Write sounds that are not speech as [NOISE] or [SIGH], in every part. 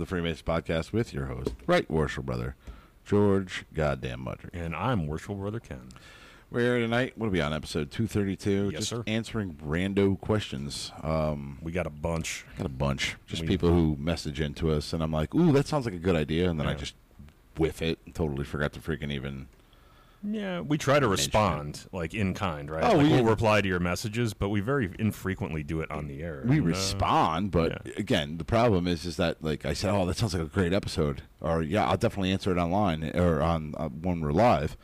Hello, welcome to Freemason Podcast with your host, Right Worship Brother, George Goddamn Mudrick. and I'm worshipful brother Ken. We're here tonight. We'll be on? Episode 232? Yes, just sir. answering rando questions. Um, We got a bunch. got a bunch. Just We- people who message into us, and I'm like, ooh, that sounds like a good idea. And then I Yeah. just whiff it and totally forgot to freaking even. Yeah, we try to respond like in kind, right? Oh, like we- we'll reply to your messages, but we very infrequently do it on the air. We And, uh, respond, but yeah. again, the problem is, is that like I said, oh, that sounds like a great episode, or yeah, I'll definitely answer it online or on uh, when we're live.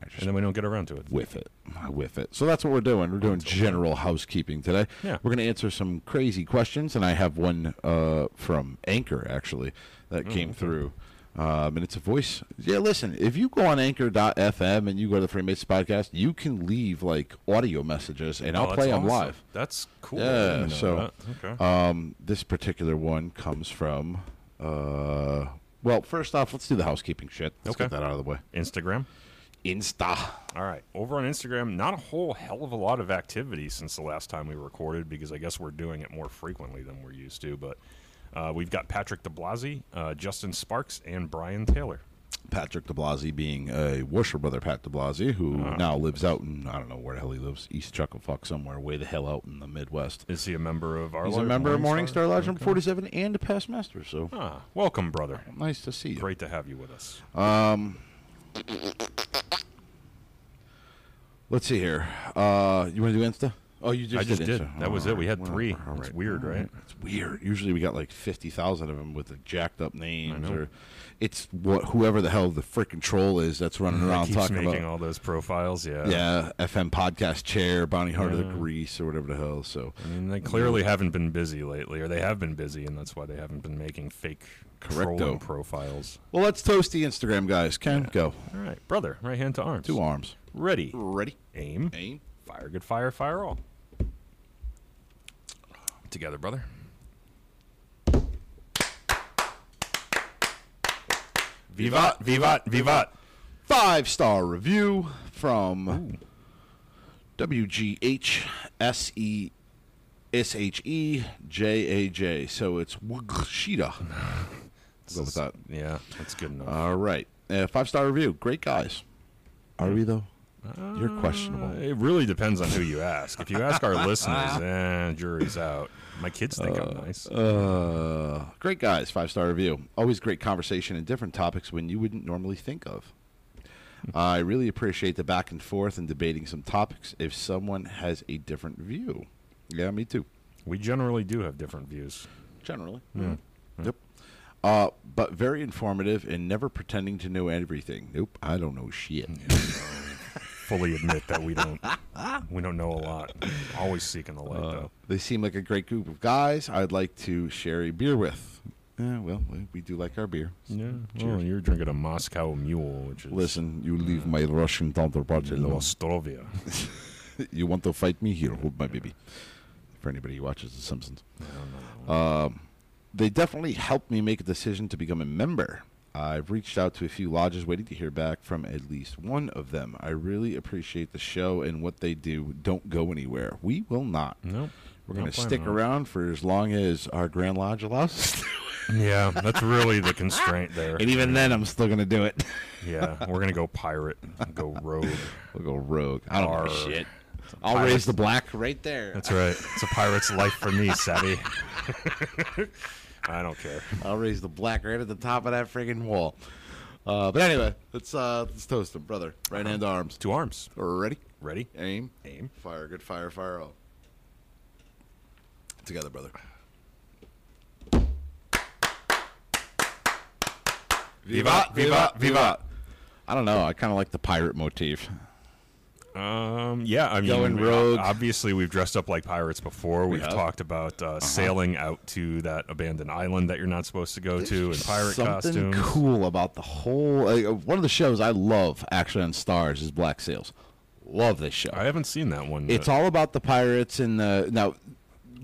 And and then we don't get around to it. With it. Whiff it. So that's what we're doing. We're doing general housekeeping today. Yeah. We're going to answer some crazy questions, and I have one uh, from Anchor actually that Oh, came through. Um, and it's a voice. Yeah, listen, if you go on anchor.fm and you go to the Freemasons podcast, you can leave like audio messages and Oh, I'll play them awesome. live. That's cool. Yeah, so okay. um, this particular one comes from. Uh, well, first off, let's do the housekeeping shit. Let's Okay. get that out of the way. Instagram. Insta. All right. Over on Instagram, not a whole hell of a lot of activity since the last time we recorded because I guess we're doing it more frequently than we're used to. But uh, we've got Patrick DeBlasi, uh, Justin Sparks, and Brian Taylor. Patrick DeBlasi being a Worcester brother, Pat DeBlasi, who Uh-huh. now lives out in I don't know where the hell he lives, East Chuckafuck somewhere, way the hell out in the Midwest. Is he a member of our He's a member of Morningstar Lodge number forty-seven and a past master. So Ah, welcome, brother. nice to see you. Great to have you with us. Um, let's see here. Uh, you want to do Insta? Oh, you just I just did. did. That was it. We had three. All It's right. weird, All right? It's weird. Usually we got like fifty thousand of them with the jacked up names, or it's what whoever the hell the freaking troll is that's running around talking making about. all those profiles. Yeah. yeah, FM podcast chair, Bonnie Hunter Yeah. the Grease, or whatever the hell. So I mean, they clearly haven't been busy lately, or they have been busy, and that's why they haven't been making fake Correcto. profiles. well, let's toast the Instagram guys. Ken, go. All right, brother. Right hand to arms. Two arms. Ready. Ready. Aim. Aim. Fire. Good fire. Fire all. Together, brother. Vivat! Vivat! Vivat! Five star review from WGH S E S H E J A J. So it's Wugshida. Go with that. Yeah, that's good enough. All right. Uh, five star review. Great guys. Are we though? You're questionable. Uh, it really depends on who you ask. If you ask our [LAUGHS] listeners, eh, jury's out. My kids think I'm nice. Uh, great guys. Five star review. Always great conversation and different topics when you wouldn't normally think of. [LAUGHS] I really appreciate the back and forth and debating some topics if someone has a different view. Yeah, me too. We generally do have different views. Generally. Yep. Uh, but very informative and never pretending to know everything. Nope, I don't know shit. [LAUGHS] Fully admit that we don't [LAUGHS] we don't know a lot. Always seeking the light, Uh, though. they seem like a great group of guys I'd like to share a beer with. Yeah, well, we- we do like our beer. Yeah. Well, you're drinking a Moscow Mule, which is Listen, you leave my Russian counterpart alone. Nostrovia. [LAUGHS] you want to fight me? Here, hold my baby. For anybody who watches The Simpsons. Um, they definitely helped me make a decision to become a member. I've reached out to a few lodges waiting to hear back from at least one of them. I really appreciate the show and what they do. Don't go anywhere. We will not. Nope. We're going to stick around for as long as our Grand Lodge allows us to. Yeah, that's really the [LAUGHS] constraint there. And even then, I'm still gonna do it. Yeah, we're gonna go pirate, go rogue. [LAUGHS] we'll go rogue. I don't Arr. shit. I'll Pirates. raise the black right there. That's right. It's a pirate's life for me, Savvy. [LAUGHS] I don't care. [LAUGHS] I'll raise the black right at the top of that friggin' wall. Uh, but anyway, let's uh, let's toast him, brother. Right hand to arms. Two arms. Ready? Ready? Aim. Aim. Fire. Good fire. Fire all. Together, brother. Viva, viva, viva. I don't know. I kind of like the pirate motif. Um, yeah, I mean, Going rogue. Obviously, we've dressed up like pirates before. We've have. talked about uh, sailing out to that abandoned island that you're not supposed to go to in pirate Something costumes. cool about the whole. Uh, one of the shows I love actually on Starz is Black Sails. Love this show. I haven't seen that one. It's but- all about the pirates and the now.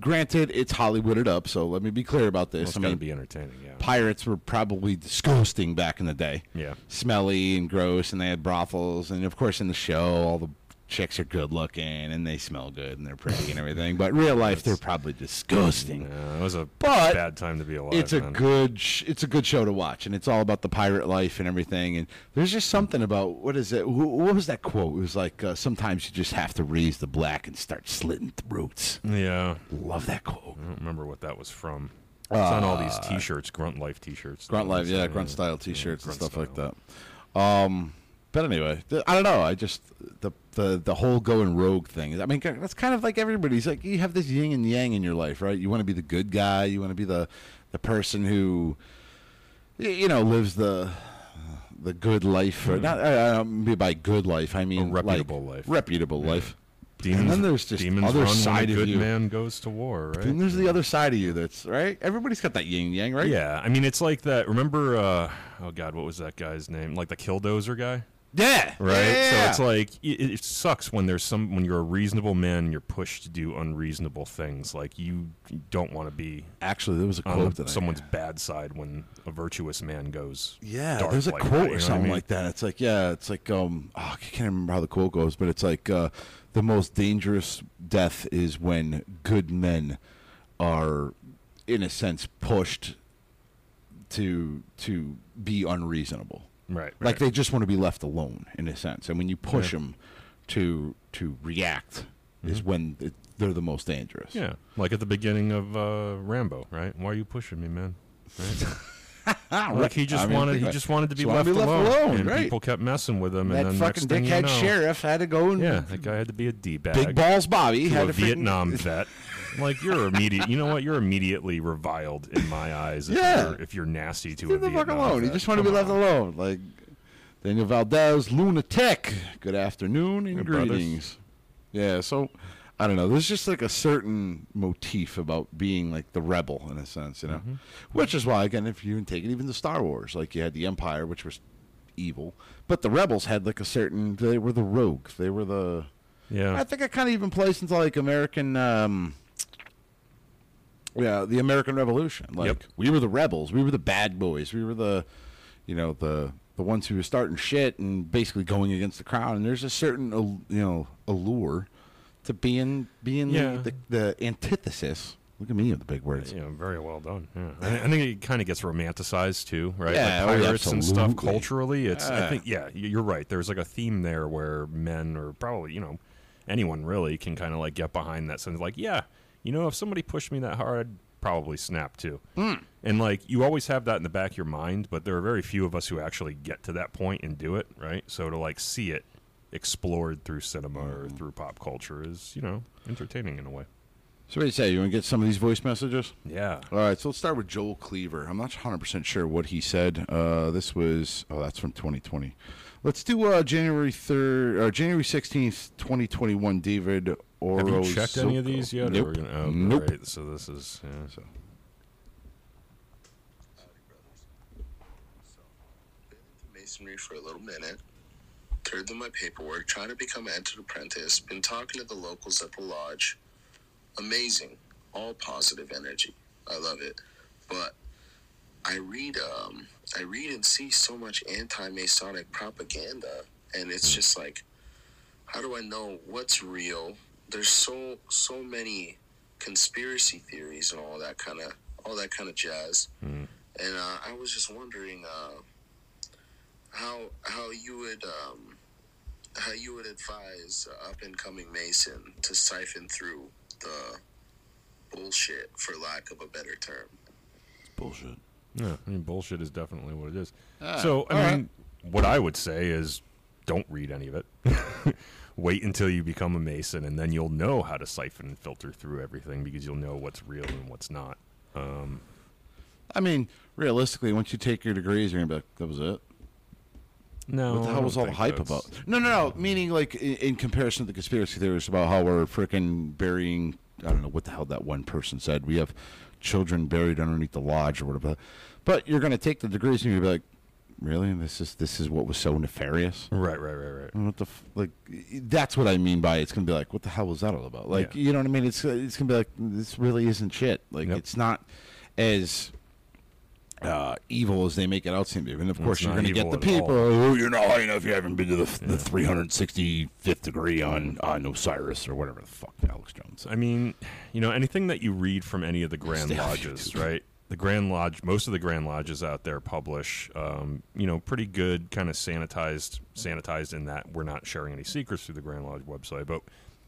Granted, it's Hollywooded up, so let me be clear about this. It's I to mean, be entertaining. Yeah. pirates were probably disgusting back in the day. Yeah. Smelly and gross, and they had brothels. And of course, in the show, all the chicks are good looking and they smell good and they're pretty and everything. But in real life, they're probably disgusting. Yeah, it was a But bad time to be alive. It's a man. good, sh- it's a good show to watch, and it's all about the pirate life and everything. And there's just something about what is it? Wh- What was that quote? It was like uh, sometimes you just have to raise the black and start slitting throats. Yeah, Love that quote. I don't remember what that was from. It's on all these T-shirts, Grunt Life T-shirts. Uh, Grunt life, yeah, So, grunt style T-shirts and Grunt stuff like that. Um, but anyway, I don't know. I just the the the whole going rogue thing. I mean, that's kind of like everybody's like you have this yin and yang in your life, right? You want to be the good guy. You want to be the the person who you know lives the the good life, or not. I don't mean by good life. I mean like, reputable life. Reputable life. Demons, And then there's just demons other side of a good you. man goes to war, right? Then there's the other side of you. That's right. Everybody's got that yin yang, right? Yeah, I mean, it's like that. Remember, uh, oh God, what was that guy's name? Like the Killdozer guy, Yeah. right? Yeah. So it's like it, it sucks when there's some when you're a reasonable man and you're pushed to do unreasonable things. Like you don't want to be actually there was a on quote that I- someone's bad side when a virtuous man goes. Yeah, dark there's a like quote that, or what I something mean? like that. It's like, yeah, it's like, um, oh, I can't remember how the quote goes, but it's like, uh, the most dangerous death is when good men are, in a sense, pushed to to be unreasonable. Right, Like right. they just want to be left alone, in a sense. And when you push Yeah. them to to react, is when it, they're the most dangerous. Mm-hmm. Yeah, like at the beginning of uh, Rambo, right? Why are you pushing me, man? Right? [LAUGHS] Like he just I mean, wanted, he just wanted to be, left, to be left alone, alone, and right. people kept messing with him. that and then fucking thing you dickhead know, sheriff had to go and Yeah, that guy had to be a d bag. big balls Bobby to had a to Vietnam vet. [LAUGHS] Like you're immediate. You know what? You're immediately reviled in my eyes. If Yeah. You're, if you're nasty to Leave the fuck alone. You vet. just want to be left on. alone. Like Daniel Valdez, lunatic. Good afternoon and Hey, brothers. greetings. Yeah, so I don't know. There's just like a certain motif about being like the rebel in a sense, you know. Mm-hmm. Which is why, again, if you even take it even to Star Wars, like you had the Empire, which was evil, but the rebels had like a certain. They were the rogue. They were the. Yeah. I think it kind of even plays into like American. Um, yeah, the American Revolution. Like Yep. we were the rebels. We were the bad boys. We were the, you know, the the ones who were starting shit and basically going against the crowd. And there's a certain, you know, allure to being being Yeah. the, the antithesis. Look at me with the big words. Yeah, very well done. Yeah, I, I think it kind of gets romanticized too, right? Yeah, like oh, yeah, pirates and stuff culturally. It's I think yeah, you're right. There's like a theme there where men or probably you know anyone really can kind of like get behind that sense. Like yeah, you know, if somebody pushed me that hard, I'd probably snap too. Hmm. And like you always have that in the back of your mind, but there are very few of us who actually get to that point and do it, right? So to like see it explored through cinema or Hmm. through pop culture is you know entertaining in a way. So what do you say? You want to get some of these voice messages? Yeah. All right, so let's start with Joel Cleaver. I'm not 100% sure what he said. Uh, this was, oh, that's from 2020. Let's do uh, January 3rd, or January 16th, 2021, David Oro. Have you checked any of these yet? Nope. we're gonna- oh, nope. Great. So this is yeah. So, been into masonry for a little minute. Turned in my paperwork, trying to become an entered apprentice. Been talking to the locals at the lodge. Amazing, all positive energy. I love it. But I read, um, I read and see so much anti-Masonic propaganda, and it's just like, how do I know what's real? There's so so many conspiracy theories and all that kind of all that kind of jazz. And uh, I was just wondering uh, how how you would um, how you would advise uh, up and coming Mason to siphon through the bullshit, for lack of a better term. Bullshit. Yeah, I mean, bullshit is definitely what it is. Ah, so, I all mean, what I would say is don't read any of it. [LAUGHS] Wait until you become a Mason, and then you'll know how to siphon and filter through everything because you'll know what's real and what's not. Um, I mean, realistically, once you take your degrees, you're gonna be like, "That was it." no, What the hell was all the hype that's- about? No, no, no. Meaning, like in, in comparison to the conspiracy theories about how we're freaking burying. I don't know what the hell that one person said. We have children buried underneath the lodge or whatever. But you're gonna take the degrees and you're gonna be like, "Really? This is this is what was so nefarious." Right, right, right, right. What the f- like? That's what I mean by it's gonna be like, what the hell was that all about? Like, Yeah. you know what I mean? It's it's gonna be like, this really isn't shit. Like, Yep. it's not as uh, evil as they make it out seem to be. And of course, you're gonna get the people. all. Oh, you're not high enough. You haven't been to the, the 365th degree on on Osiris or whatever the fuck Alex Jones. said. I mean, you know, anything that you read from any of the Grand Lodges, right? The Grand Lodge, most of the Grand Lodges out there publish, um, you know, pretty good, kind of sanitized, sanitized in that we're not sharing any secrets through the Grand Lodge website, but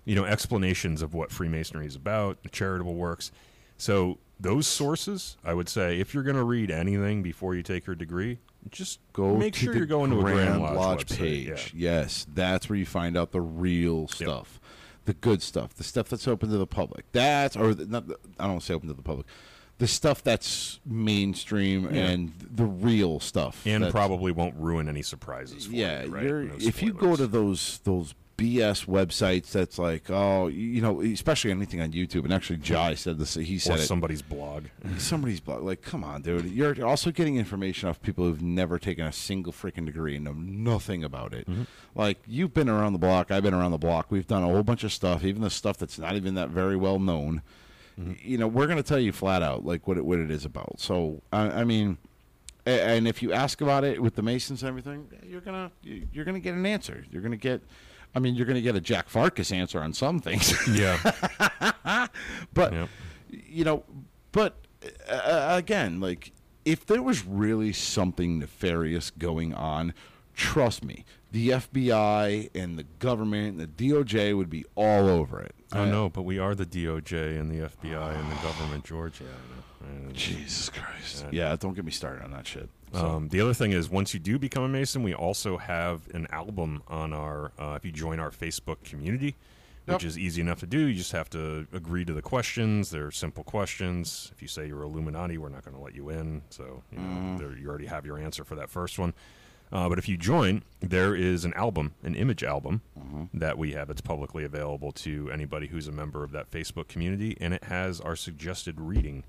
you know, explanations of what Freemasonry is about, the charitable works. So those sources, I would say, if you're going to read anything before you take your degree, just Go make to sure the you're going to a Grand Lodge, website. page. Yeah. Yes, that's where you find out the real stuff, the good stuff, the stuff that's open to the public. That's or the, not. The, I don't want to say open to the public. The stuff that's mainstream Yeah. and the real stuff, and probably won't ruin any surprises. For yeah, you, right? No if you go to those those BS websites, that's like oh, you know, especially anything on YouTube. And actually, Jai said this. He or said it somebody's blog. somebody's blog. Like, come on, dude. You're also getting information off people who've never taken a single freaking degree and know nothing about it. Mm-hmm. Like, you've been around the block. I've been around the block. We've done a whole bunch of stuff, even the stuff that's not even that very well known. Mm-hmm. You know, we're going to tell you flat out, like, what it, what it is about. So, I, I mean, a- and if you ask about it with the Masons and everything, you're gonna you're gonna get an answer. You're gonna get, I mean, you're gonna get a Jack Farkas answer on some things. Yeah. [LAUGHS] But Yep. you know, but uh, again, like if there was really something nefarious going on, trust me, the FBI and the government, and the DOJ would be all over it. Oh no, but we are the DOJ and the FBI and the government, Georgia. Jesus Christ! Yeah, don't get me started on that shit. Um, the other thing is, once you do become a Mason, we also have an album on our. Uh, if you join our Facebook community, which Yep. is easy enough to do, you just have to agree to the questions. They're simple questions. If you say you're Illuminati, we're not going to let you in. So you know there, you already have your answer for that first one. Uh, but if you join, there is an album, an image album that we have. It's publicly available to anybody who's a member of that Facebook community, and it has our suggested reading.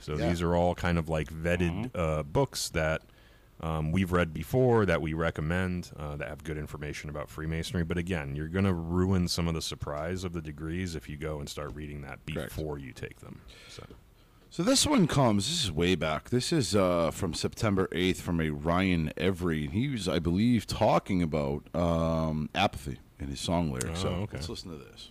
So Yeah. these are all kind of like vetted uh, books that um, we've read before that we recommend uh, that have good information about Freemasonry. But again, you're going to ruin some of the surprise of the degrees if you go and start reading that Correct. before you take them. So So this one comes. This is way back. This is uh, from September eighth from a Ryan Every. He was, I believe, talking about um, apathy in his song lyrics. so Oh, okay. let's listen to this.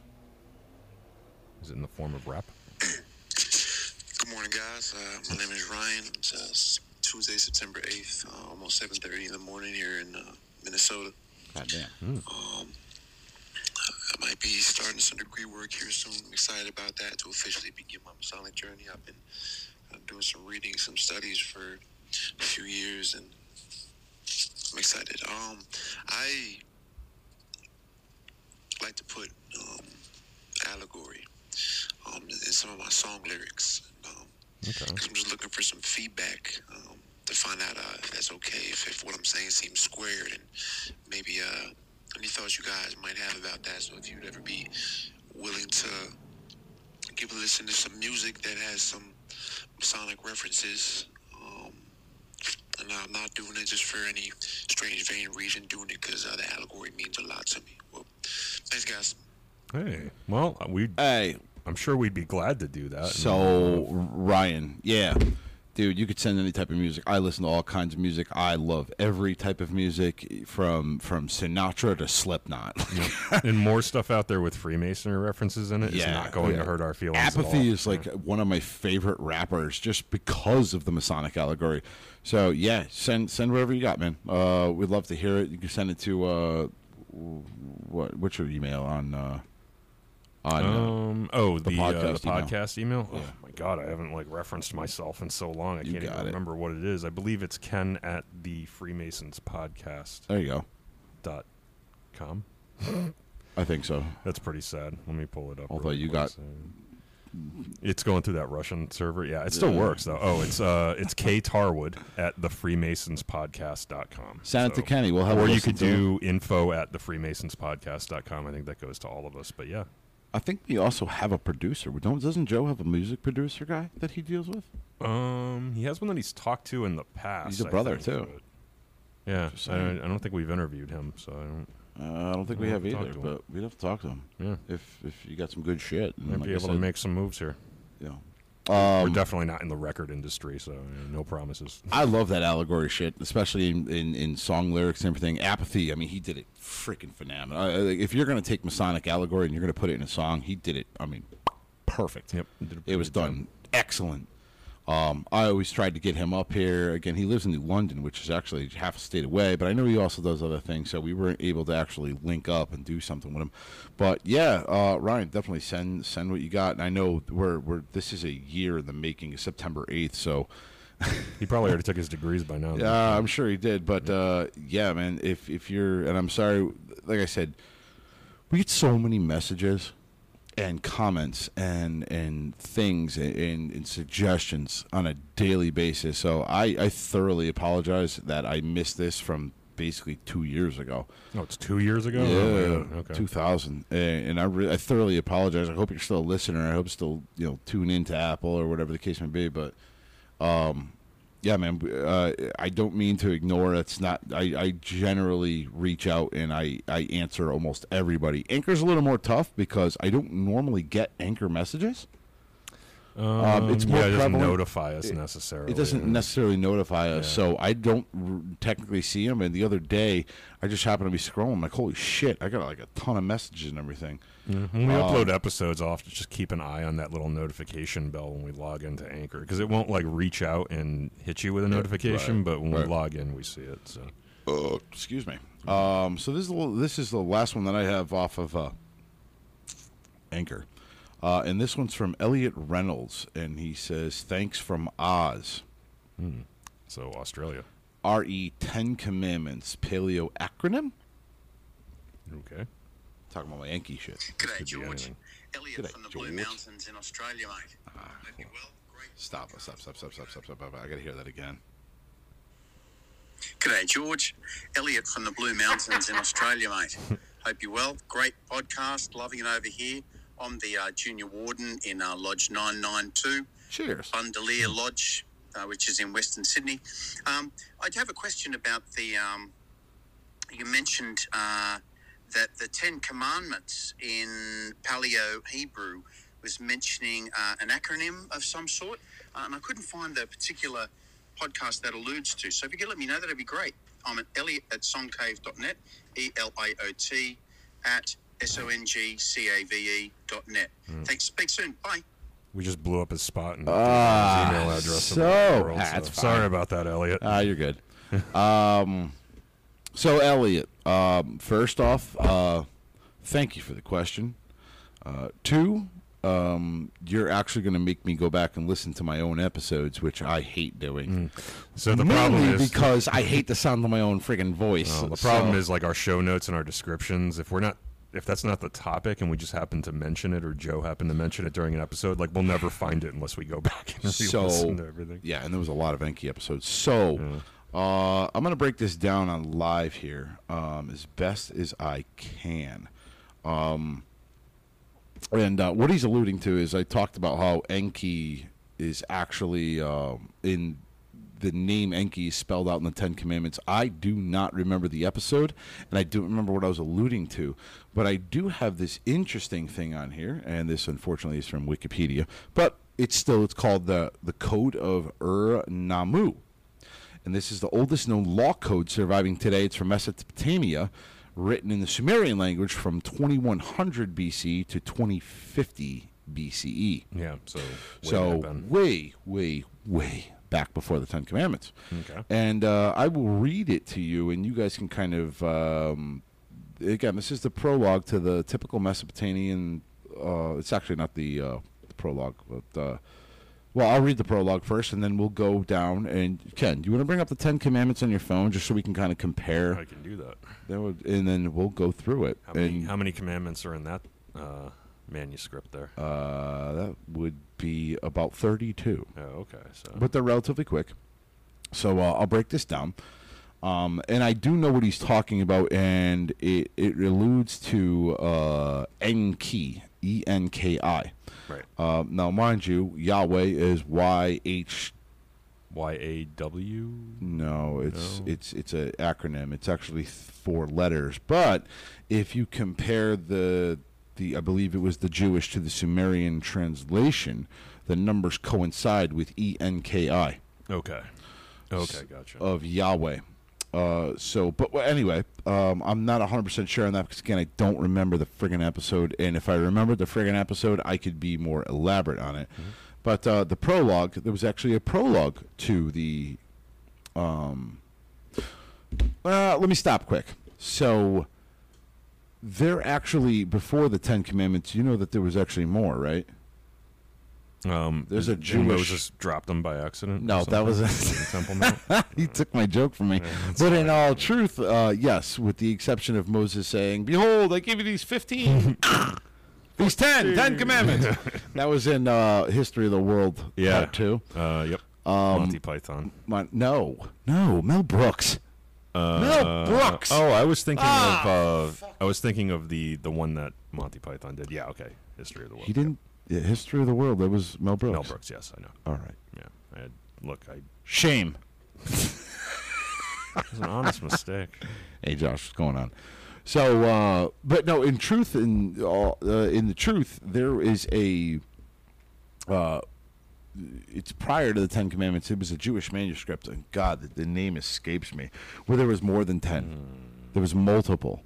is it in the form of rap? Good morning, guys. Uh, my name is Ryan. It's uh, Tuesday, September 8th, uh, almost 7.30 in the morning here in uh, Minnesota. God damn. I might be starting some degree work here soon. I'm excited about that to officially begin my Masonic journey. I've been uh, doing some reading, some studies for a few years, and I'm excited. Um, I like to put um, allegory um, in some of my song lyrics. Um, Okay. Cause I'm just looking for some feedback um, to find out uh, if that's okay, if, if what I'm saying seems squared, and maybe uh, any thoughts you guys might have about that. So if you'd ever be willing to give a listen to some music that has some Masonic references, um, and I'm not doing it just for any strange vein reason, doing it because uh, the allegory means a lot to me. Well, thanks, guys. Hey, well, we Hey, I'm sure we'd be glad to do that. So Ryan, yeah, dude, you could send any type of music. I listen to all kinds of music. I love every type of music, from from Sinatra to Slipknot. [LAUGHS] and more stuff out there with Freemasonry references in it. it is not going yeah. to hurt our feelings. at Apathy is like one of my favorite rappers, just because of the Masonic allegory. So yeah, send send whatever you got, man. Uh, we'd love to hear it. You can send it to uh, what? What's your email on? Uh, on uh, Um. Oh, the, podcast uh, the email. podcast email. Oh my god, I haven't like referenced myself in so long. I You can't even it. remember what it is. I believe it's Ken at the Freemasons Podcast there you go. dot com. [LAUGHS] I think so. That's pretty sad. Let me pull it up. Although you got- It's going through that Russian server. Yeah, it still Yeah. works though. Oh, it's uh, it's K Tarwood at the Freemasonspodcast.com. Send it to Kenny. We'll have. Or you could do info at the Freemasonspodcast.com. I think that goes to all of us. But yeah, I think we also have a producer. Don't doesn't Joe have a music producer guy that he deals with? um, he has one that he's talked to in the past. He's a I brother, think, too. Yeah, I don't, I don't think we've interviewed him, so I don't. Uh, I don't think we have have either, but we'd have to talk to him. Yeah, If if you got some good shit, and might like be able to make some moves here. you know. We're Um, definitely not in the record industry, so you know, no promises. I love that allegory shit, especially in, in, in song lyrics and everything. Apathy, I mean, he did it freaking phenomenal. I- if you're going to take Masonic allegory and you're going to put it in a song, he did it. I mean, perfect. Yep, a it was done excellent. Um, I always tried to get him up here. Again, he lives in New London, which is actually half a state away, but I know he also does other things, so we weren't able to actually link up and do something with him. But yeah, uh, Ryan, definitely send send what you got. And I know we're we're this is a year in the making, September eighth, so. [LAUGHS] He probably already took his degrees by now. Yeah, I'm sure he did, but uh, yeah, man. If if you're, and I'm sorry, like I said, we get so many messages and comments and and things and, and, suggestions on a daily basis. So I I thoroughly apologize that I missed this from basically two years ago. Oh, it's two years ago. Yeah, Oh, okay. 2000, and, and I, re- I thoroughly apologize. I hope you're still a listener. I hope you still you know tune into Apple or whatever the case may be. But um, yeah, man, uh, I don't mean to ignore. It's not. I, I generally reach out and I I answer almost everybody. Anchor's a little more tough because I don't normally get anchor messages. Um, it's yeah, more it doesn't prevalent- notify us necessarily. It doesn't necessarily notify us, Yeah. so I don't technically see them. And the other day, I just happened to be scrolling. I'm like, holy shit! I got like a ton of messages and everything. Yeah, When we Um, upload episodes, I'll have to just keep an eye on that little notification bell when we log into Anchor because it won't like reach out and hit you with a notification, right, but when right. we log in, we see it. So Uh, excuse me. Um, so this is the, this is the last one that I have off of uh, Anchor, uh, and this one's from Elliot Reynolds, and he says, "Thanks from Oz." Hmm. so Australia. R E Ten Commandments Paleo acronym. Okay. Talking about my Yankee shit. G'day, Could George. Elliot G'day, from the Blue George. Ah, Mountains in Australia, mate. Hope you're well. Great. Stop! Stop! Stop! Stop! Stop! Stop! Stop! stop. I gotta hear that again. G'day, George. Elliot from the Blue Mountains in Australia, mate. [LAUGHS] Hope you're well. Great podcast. Loving it over here. I'm the uh, junior warden in uh, Lodge 992. Cheers. Bundaleer Lodge, uh, which is in Western Sydney. Um, I do have a question about the. Um, you mentioned uh, that the Ten Commandments in Paleo Hebrew was mentioning uh, an acronym of some sort, uh, and I couldn't find the particular podcast that alludes to. So if you could let me know, that'd be great. I'm at Elliot at songcave.net, E L I O T at S O N G C A V E dot net. Thanks. Speak soon. Bye. We just blew up his spot and Ah, his email address. so- world, Ah, fine. sorry about that, Elliot. Ah, you're good. um, so Elliot, um, first off, uh, thank you for the question. Uh, two, um, you're actually going to make me go back and listen to my own episodes, which I hate doing. so the problem is because I hate the sound of my own friggin' voice. Uh, the problem So- is like our show notes and our descriptions. If we're not, if that's not the topic, and we just happen to mention it, or Joe happened to mention it during an episode, like we'll never find it unless we go [LAUGHS] back and so re-listen to everything. yeah, and there was a lot of Enki episodes. So uh, I'm gonna break this down on live here um, as best as I can. Um, and uh, what he's alluding to is I talked about how Enki is actually um, in the name Enki is spelled out in the Ten Commandments. I do not remember the episode, and I don't remember what I was alluding to. But I do have this interesting thing on here, and this unfortunately is from Wikipedia. But it's still it's called the the Code of Ur Nammu, and this is the oldest known law code surviving today. It's from Mesopotamia, written in the Sumerian language from 2100 BC to 2050 BCE. Yeah. So. way so way, way, way back before the Ten Commandments. Okay. And uh, I will read it to you, and you guys can kind of. Um, again, this is the prologue to the typical Mesopotamian. Uh, it's actually not the, uh, the prologue, but. Uh, well, I'll read the prologue first, and then we'll go down. And Ken, do you want to bring up the Ten Commandments on your phone, just so we can kind of compare? I can do that. That would, and then we'll go through it. How many, and how many commandments are in that uh, manuscript there? uh, that would be about thirty-two. oh, okay. So. but they're relatively quick. So uh, I'll break this down. Um, and I do know what he's talking about, and it, it alludes to uh, Enki, E N K I. right. Uh, now, mind you, Yahweh is Y H. Y A W. No, it's No. it's it's an acronym. It's actually four letters. But if you compare the the, I believe it was the Jewish to the Sumerian translation, the numbers coincide with E N K I. Okay. Okay. Gotcha. of Yahweh. Uh, so, but well, anyway, um, I'm not 100% sure on that because, again, I don't remember the friggin' episode. And if I remembered the friggin' episode, I could be more elaborate on it. But uh, the prologue, there was actually a prologue to the. Um, uh, let me stop quick. So, they're actually, before the Ten Commandments, you know that there was actually more, right? Um, There's a Jewish- Moses dropped them by accident. No, that was a- something? In the Temple Mount. [LAUGHS] he took my joke from me. that's but in all truth, uh, yes, with the exception of Moses saying, Behold, I give you these 15, [LAUGHS] these 10, 10 commandments. [LAUGHS] that was in uh, History of the World, Yeah. part two. Uh, yep. Um, Monty Python. My, no, no, Mel Brooks. Mel Brooks. Oh, I was thinking Ah, of. Uh, I was thinking of the the one that Monty Python did. Yeah. Okay. History of the World. he didn't. yeah, History of the World, that was Mel Brooks. Mel Brooks. Yes, I know. All right. Yeah. I had, look, I. Shame. [LAUGHS] It was an honest mistake. Hey, Josh, what's going on? So, uh, but no, in truth, in uh, in the truth, there is a. Uh, it's prior to the Ten Commandments. It was a Jewish manuscript, and God, the, the name escapes me. Where there was more than ten, there was multiple.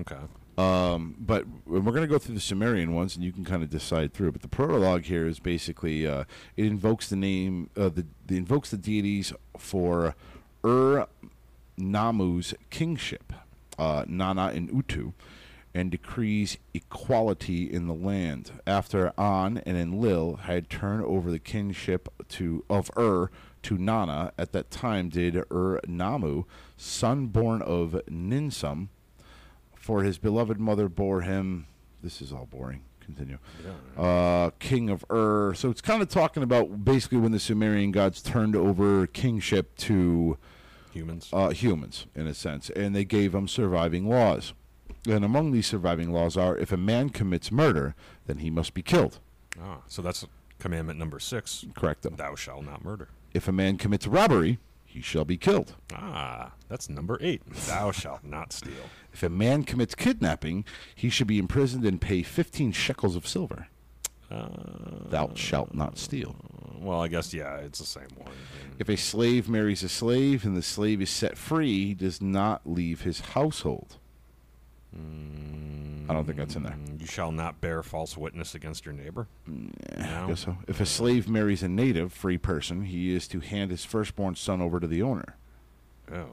Okay. Um, but we're going to go through the Sumerian ones, and you can kind of decide through. But the prologue here is basically uh, it invokes the name, uh, the, the invokes the deities for Ur Nammu's kingship, uh, Nana and Utu, and decrees equality in the land. After An and Enlil had turned over the kingship to of Ur to Nana, at that time did Ur Nammu, son born of Ninsun, for his beloved mother bore him. This is all boring. Continue. Uh, king of Ur. So it's kind of talking about basically when the Sumerian gods turned over kingship to Humans. uh, humans, in a sense, and they gave them surviving laws. And among these surviving laws are if a man commits murder, then he must be killed. ah, so that's commandment number six. Correct them. Thou shalt not murder. If a man commits robbery, he shall be killed. Ah, that's number eight. [LAUGHS] Thou shalt not steal. If a man commits kidnapping, he should be imprisoned and pay 15 shekels of silver. Thou shalt not steal. Well, I guess yeah, it's the same one. If a slave marries a slave and the slave is set free, he does not leave his household. I don't think that's in there. Mm, You shall not bear false witness against your neighbor. I No? guess so. If a slave marries a native free person, he is to hand his firstborn son over to the owner. Oh.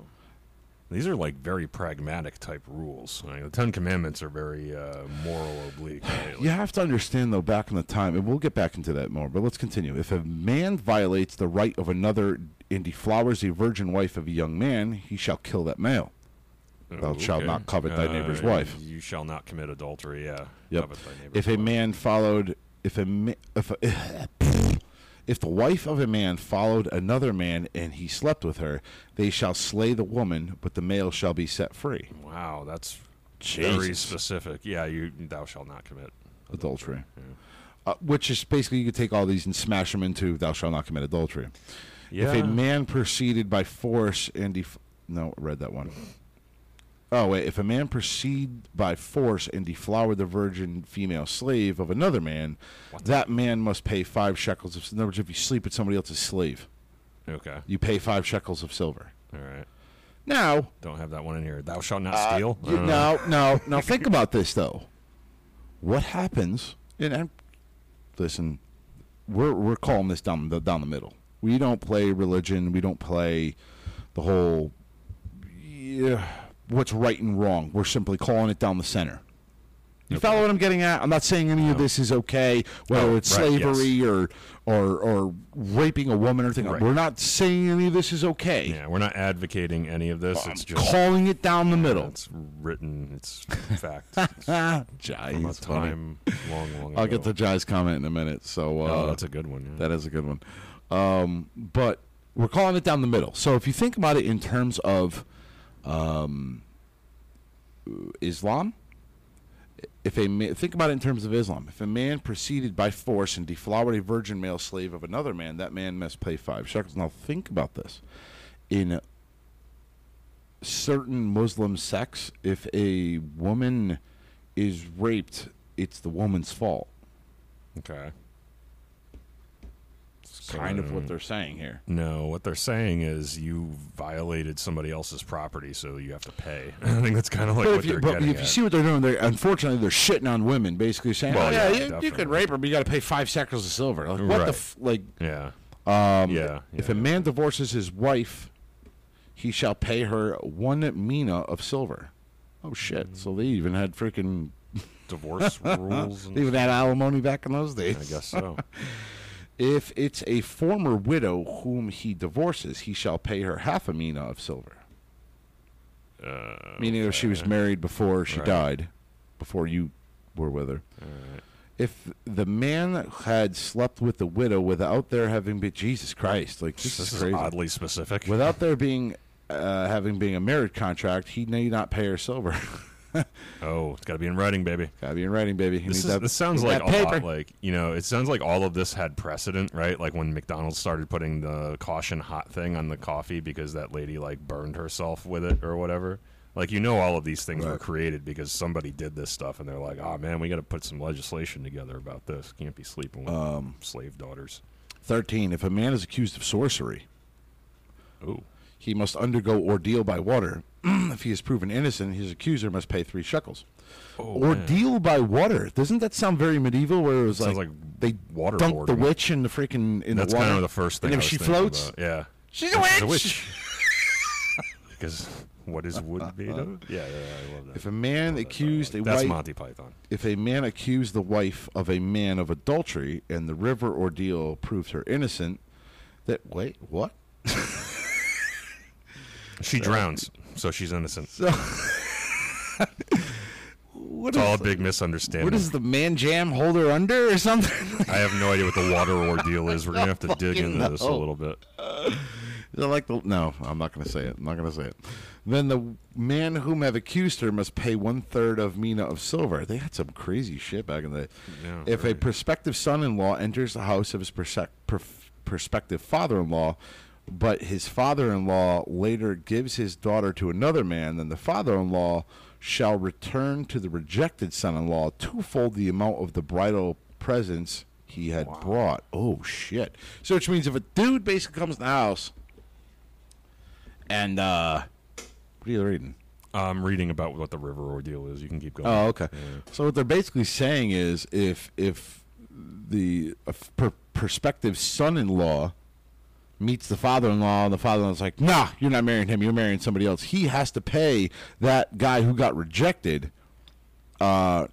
These are like very pragmatic type rules. Like, the Ten Commandments are very uh, moral oblique. Right? You have to understand, though, back in the time, and we'll get back into that more, but let's continue. If a man violates the right of another and deflowers the virgin wife of a young man, he shall kill that male. Thou shalt not covet thy neighbor's Uh, wife. You shall not commit adultery. Yeah. Yep. Covet thy neighbor's If a wife. man followed, if a ma- if a, [LAUGHS] if the wife of a man followed another man and he slept with her, they shall slay the woman, but the male shall be set free. Wow, that's very specific. Yeah, you. Thou shalt not commit Adultery. Uh, which is basically you could take all these and smash them into "Thou shalt not commit adultery." Yeah. If a man proceeded by force and def- no, read that one. Oh wait, if a man proceed by force and deflower the virgin female slave of another man, that man must pay five shekels of. In other words, if you sleep with somebody else's slave, Okay. you pay five shekels of silver. All right. Now, Don't have that one in here. Thou shalt not uh, steal. You- now, now, [LAUGHS] now, think about this though. What happens? And I'm, listen, we're we're calling this down the down the middle. We don't play religion. We don't play the whole yeah, what's right and wrong. We're simply calling it down the center. You follow what I'm getting at? I'm not saying any of this is okay, whether Oh, it's right, slavery or, or or raping a woman or anything. Right. We're not saying any of this is okay. Yeah, we're not advocating any of this. I'm it's just calling it down the middle. It's written. It's [LAUGHS] fact. A time long, long I'll ago. get to Jai's comment in a minute. So uh, Oh, that's a good one. Yeah. that is a good one. Um, but we're calling it down the middle. So if you think about it in terms of um, Islam, if a ma- think about it in terms of Islam, if a man proceeded by force and deflowered a virgin male slave of another man, that man must pay five shekels. Now think about this: in certain Muslim sects, if a woman is raped, it's the woman's fault. okay. Kind of what they're saying here. No, what they're saying is you violated somebody else's property, so you have to pay. [LAUGHS] I think that's kind of like But what if you, they're but getting if you at. see what they're doing, they're unfortunately they're shitting on women, basically saying, Well, "Oh yeah, yeah, you, you definitely. can rape her, but you got to pay five shekels of silver." Like, what the f- like? yeah, Um, Yeah, If yeah, a man divorces his wife, he shall pay her one mina of silver. Oh shit! So they even had freaking divorce [LAUGHS] rules. And they even had alimony back in those days. I guess so. [LAUGHS] If it's a former widow whom he divorces, he shall pay her half a mina of silver. Uh, Meaning, if she was married before she Right. died, before you were with her. If the man had slept with the widow without there having been Jesus Christ, like this, this is is crazy. oddly specific. Without there being uh, having being a marriage contract, he need not pay her silver. [LAUGHS] [LAUGHS] oh, it's got to be in writing, baby. Gotta be in writing, baby. You This, is, that- this sounds like a paper. lot like you know. It sounds like all of this had precedent, right? Like when McDonald's started putting the caution hot thing on the coffee because that lady like burned herself with it or whatever. Like you know, all of these things were created because somebody did this stuff, and they're like, "Oh man, we got to put some legislation together about this. Can't be sleeping with Um, slave daughters." Thirteen. If a man is accused of sorcery, Ooh, he must undergo ordeal by water. [CLEARS THROAT] if he is proven innocent, his accuser must pay three shekels. oh man. ordeal by water. Doesn't that sound very medieval? Where it was like, like they waterboarding. dunk the witch in the freaking in That's the water. kind of the first thing. And if she floats, about. yeah, she's a witch. She's a witch. [LAUGHS] because what is wood made of? Yeah, yeah, I love that. If a man accused a That's wife, Monty Python. if a man accused the wife of a man of adultery, and the river ordeal proves her innocent, that wait, what? [LAUGHS] She drowns, so she's innocent. [LAUGHS] What It's all a big misunderstanding. what does the man jam hold her under or something? [LAUGHS] I have no idea what the water ordeal is. We're gonna have to dig into this a little bit. It like the no? I'm not going to say it. I'm not going to say it. Then the man whom have accused her must pay one third of mina of silver. They had some crazy shit back in the day. Yeah, if a prospective son-in-law enters the house of his prospective father-in-law, but his father-in-law later gives his daughter to another man, then the father-in-law shall return to the rejected son-in-law twofold the amount of the bridal presents he had brought. Oh shit! So which means if a dude basically comes to the house and uh, what are you reading? I'm reading about what the river ordeal is. You can keep going. Oh, okay. So what they're basically saying is, if if the uh, per- prospective son-in-law meets the father-in-law, and the father-in-law's like, "Nah, you're not marrying him. You're marrying somebody else." He has to pay that guy who got rejected uh,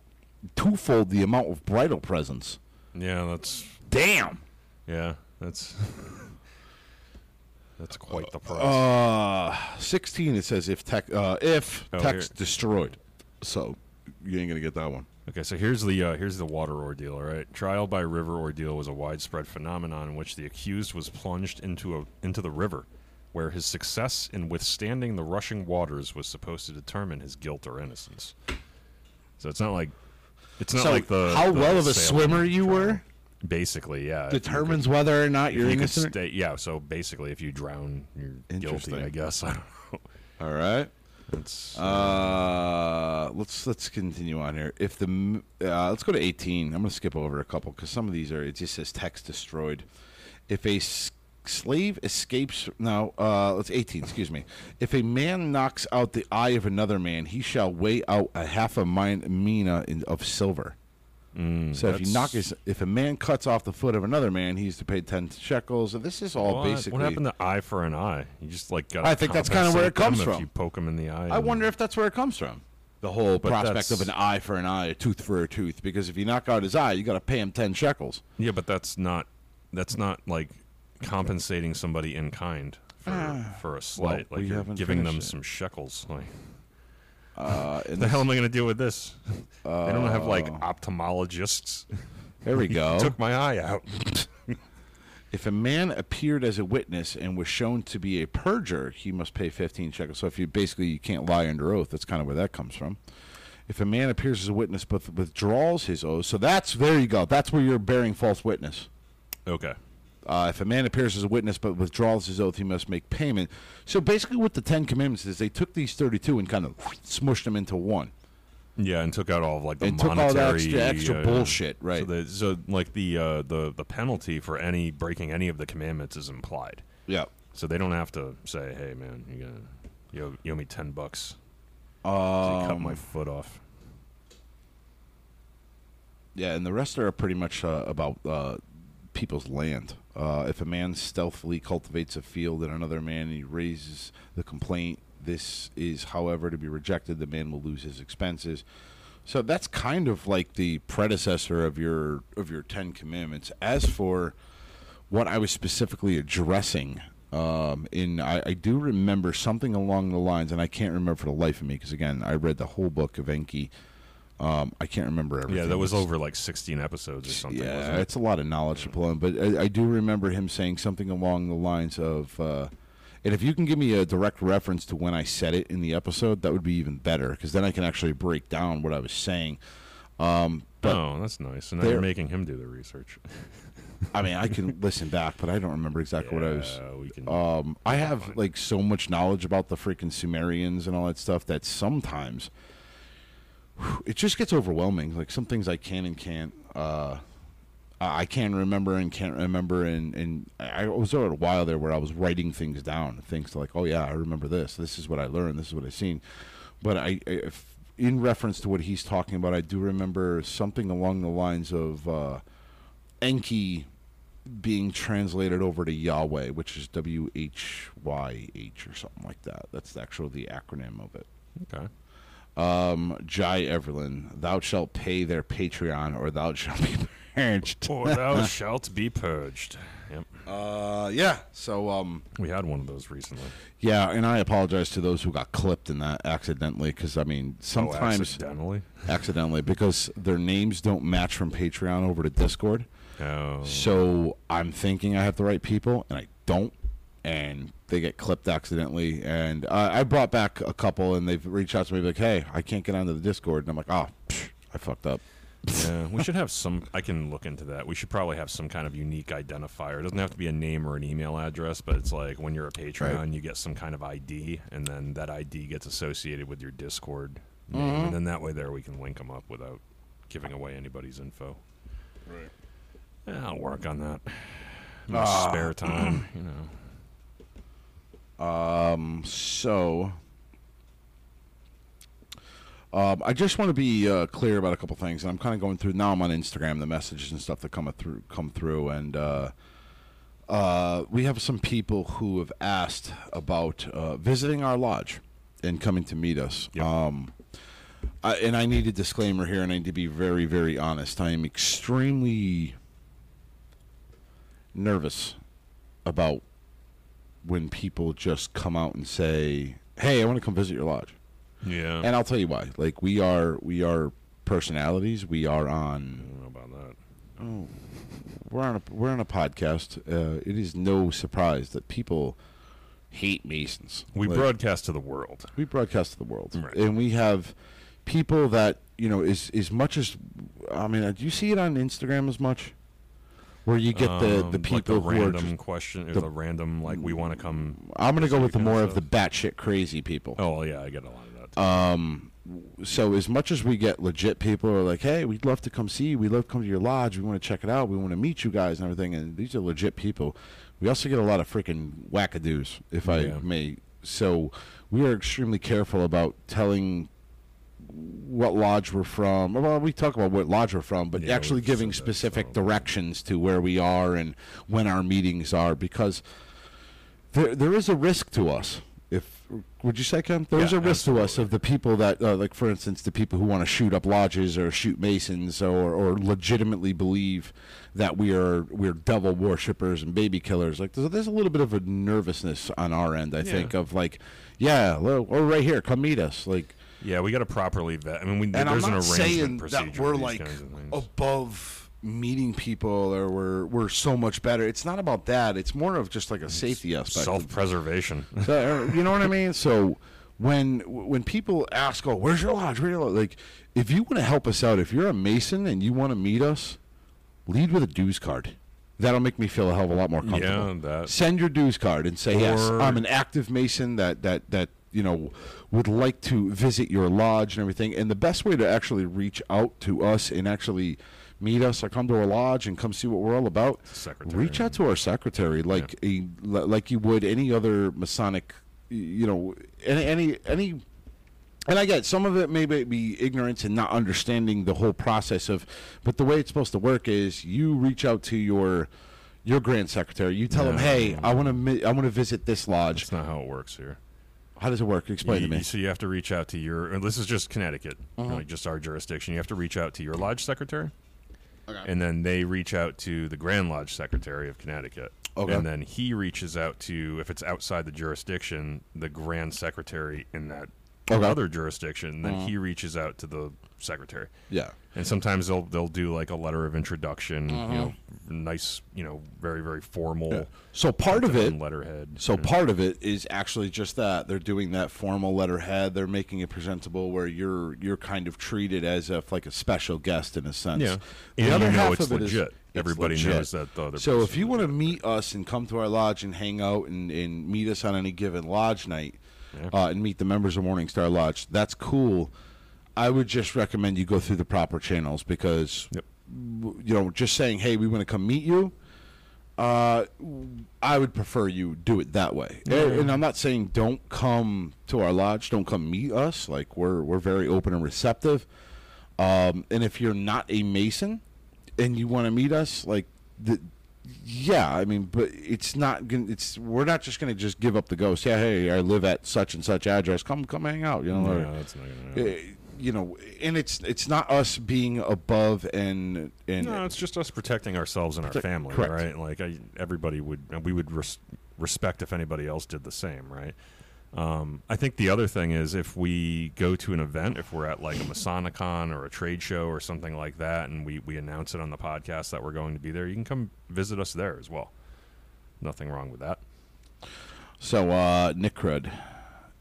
twofold the amount of bridal presents. Yeah, that's Damn. yeah, that's [LAUGHS] that's quite the price. Uh, sixteen. It says if tech, uh, if Oh, text here. destroyed. So you ain't gonna get that one. Okay, so here's the uh, here's the water ordeal. All right, trial by river ordeal was a widespread phenomenon in which the accused was plunged into a into the river, where his success in withstanding the rushing waters was supposed to determine his guilt or innocence. So it's not like it's not so like the how the well of a swimmer you trial. were Basically, yeah. determines could- whether or not you're you innocent. stay, yeah. So basically, if you drown, you're guilty. I guess. [LAUGHS] I don't know. All right. It's Uh, let's let's continue on here. If the uh, let's go to eighteen. I'm going to skip over a couple because some of these are. It just says text destroyed. If a slave escapes, no, uh, let's eighteen. Excuse me. If a man knocks out the eye of another man, he shall weigh out a half a min- mina in, of silver. So if you knock his, if a man cuts off the foot of another man, he's to pay ten shekels. And this is all what, basically. what happened to eye for an eye? You just like got. I think that's kinda where it comes If from. you poke them in the eye. I wonder if that's where it comes from. The whole But prospect of an eye for an eye, a tooth for a tooth. Because if you knock out his eye, you got to pay him ten shekels. Yeah, but that's not. That's not like compensating somebody in kind for for a slight. Ah. we like you're giving them it. some shekels. Like, Uh, and the hell am I going to deal with this? they don't have like Oh. ophthalmologists. there we go. [LAUGHS] Took my eye out. [LAUGHS] if a man appeared as a witness and was shown to be a perjure, he must pay fifteen shekels. So if you basically you can't lie under oath, that's kind of where that comes from. If a man appears as a witness but withdraws his oath, so that's there you go. That's where you're bearing false witness. Okay. Uh, if a man appears as a witness but withdraws his oath, he must make payment. So basically, what the Ten Commandments is, they took these thirty-two and kind of smushed them into one. Yeah, and took out all of like the And took all monetary that extra- extra uh, bullshit, right. So, the, so like the uh, the the penalty for any breaking any of the commandments is implied. Yeah. So they don't have to say, "Hey, man, you gotta you owe, you owe me ten bucks." Um, So cut my foot off. Yeah, and the rest are pretty much uh, about uh, people's land. Uh, if a man stealthily cultivates a field and another man and he raises the complaint, this is, however, to be rejected. The man will lose his expenses. So that's kind of like the predecessor of your of your Ten Commandments. As for what I was specifically addressing, um, in I, I do remember something along the lines, and I can't remember for the life of me because again, I read the whole book of Enki. Um, I can't remember everything. Yeah, that was over like sixteen episodes or something. yeah, wasn't it? it's a lot of knowledge to pull in, but I, I do remember him saying something along the lines of, uh, and if you can give me a direct reference to when I said it in the episode, that would be even better because then I can actually break down what I was saying. Um, but oh, that's nice. And now you're making him do the research. [LAUGHS] I mean, I can listen back, but I don't remember exactly what I was. We can. Um, I have like so much knowledge about the freaking Sumerians and all that stuff that sometimes it just gets overwhelming. Like some things I can and can't. Uh, I can remember and can't remember, and and I was there a while there where I was writing things down, things like, oh yeah, I remember this. This is what I learned. This is what I seen. But I if, in reference to what he's talking about, I do remember something along the lines of uh, Enki being translated over to Yahweh, which is W H Y H or something like that. That's actually the acronym of it. okay. Um, Jai Everlin, thou shalt pay their Patreon, or thou shalt be [LAUGHS] purged. Or thou shalt be purged. Yep. Uh, yeah. So, um, We had one of those recently. yeah, and I apologize to those who got clipped in that accidentally, because I mean, Oh, sometimes accidentally. accidentally, because their names don't match from Patreon over to Discord. Oh. So I'm thinking I have the right people, and I don't, and they get clipped accidentally. And uh, I brought back a couple, and they've reached out to me like, "Hey, I can't get onto the Discord," and I'm like, "Oh, psh, I fucked up." Yeah, we should have some. I can look into that. We should probably have some kind of unique identifier. It doesn't have to be a name or an email address, but it's like when you're a Patreon, Right. you get some kind of ID, and then that ID gets associated with your Discord name, Mm-hmm. and then that way there we can link them up without giving away anybody's info. Right. Yeah, I'll work on that. In my Ah. spare time, you know. Um, so. Um, I just want to be uh, clear about a couple things, and I'm kind of going through now. I'm on Instagram, the messages and stuff that come through, come through, and uh, uh, we have some people who have asked about uh, visiting our lodge and coming to meet us. Yep. Um, I, and I need a disclaimer here, and I need to be very, very honest. I am extremely nervous about when people just come out and say, "Hey, I want to come visit your lodge." Yeah. And I'll tell you why. Like we are, we are personalities. We are I on. don't know about that. Oh, we're on a we're on a podcast. Uh, it is no surprise that people hate Masons. We Like, broadcast to the world. we broadcast to the world, Right. and we have people that you know is as much as I mean. uh, Do you see it on Instagram as much? Where you get the Um, the like people the who are. random Just, question, or the- the, random like we want to come. I'm going to go with the more of the batshit crazy people. Oh yeah, I get a lot of that. too. Um, so as much as we get legit people who are like, hey, we'd love to come see you, we'd love to come to your lodge, we want to check it out, we want to meet you guys and everything, and these are legit people. We also get a lot of freaking wackadoos, if I Yeah. may. So we are extremely careful about telling what lodge we're from. Well, we talk about what lodge we're from, but Yeah, actually giving specific directions to where we are and when our meetings are, because there there is a risk to us. If would you say, Ken? There is Yeah, a risk to us of the people that, uh, like for instance, the people who want to shoot up lodges or shoot masons or, or legitimately believe that we are we're devil worshippers and baby killers. Like there's, there's a little bit of a nervousness on our end. I Yeah. think of like, yeah, well, we're right here. Come meet us. Like, yeah, we got to properly vet. I mean, we, and there's I'm an not arrangement saying that we're like kinds of things. above meeting people or we're we're so much better. It's not about that. It's more of just like a safety aspect. self-preservation. [LAUGHS] So, uh, you know what I mean? So when when people ask, "Oh, where's your lodge?" Where's your lodge? Like, if you want to help us out, if you're a Mason and you want to meet us, lead with a dues card. That'll make me feel a hell of a lot more comfortable. Yeah, that- Send your dues card and say, "Yes, I'm an active Mason that that that you know would like to visit your lodge and everything." And the best way to actually reach out to us and actually meet us or come to our lodge and come see what we're all about, Secretary. reach out to our secretary like a like you would any other Masonic, you know, any any any. And I get some of it may be- ignorance and not understanding the whole process of, but the way it's supposed to work is you reach out to your your grand secretary. You tell No. hey, I want to mi- I want to visit this lodge. That's not how it works here. How does it work? Explain you, to me. so you have to reach out to your. And this is just Connecticut, Uh-huh. like just our jurisdiction. You have to reach out to your lodge secretary, Okay. and then they reach out to the Grand Lodge secretary of Connecticut. Okay. And then he reaches out to, if it's outside the jurisdiction, the Grand Secretary in that Okay. other jurisdiction. Then he reaches out to the secretary. yeah. And sometimes they'll they'll do like a letter of introduction, Uh-huh. you know, nice, you know, very very formal. So part of it, letterhead. So you know. part of it is actually just that they're doing that formal letterhead. They're making it presentable where you're you're kind of treated as if like a special guest in a sense. Yeah. The And other you know half it's of it is- legit. Everybody legit. knows that the other So if you want to meet us and come to our lodge and hang out and, and meet us on any given lodge night, Yeah. uh, and meet the members of Morningstar Lodge, that's cool. I would just recommend you go through the proper channels because Yep. you know, just saying, "Hey, we want to come meet you," uh, I would prefer you do it that way. And, and I'm not saying don't come to our lodge, don't come meet us. Like we're we're very open and receptive. Um, and if you're not a Mason and you want to meet us, like the. Yeah, I mean, but it's not gonna. It's we're not just gonna just give up the ghost. Yeah, hey, I live at such and such address. Come, come hang out. You know, or- that's not gonna happen. Uh, you know, and it's it's not us being above and and No, it's just us protecting ourselves and our Protect- family, correct. right? Like I, everybody would, and we would res- respect if anybody else did the same, right? Um, I think the other thing is if we go to an event, if we're at like a Masonicon or a trade show or something like that, and we, we announce it on the podcast that we're going to be there, you can come visit us there as well. Nothing wrong with that. So uh, Nick Crud,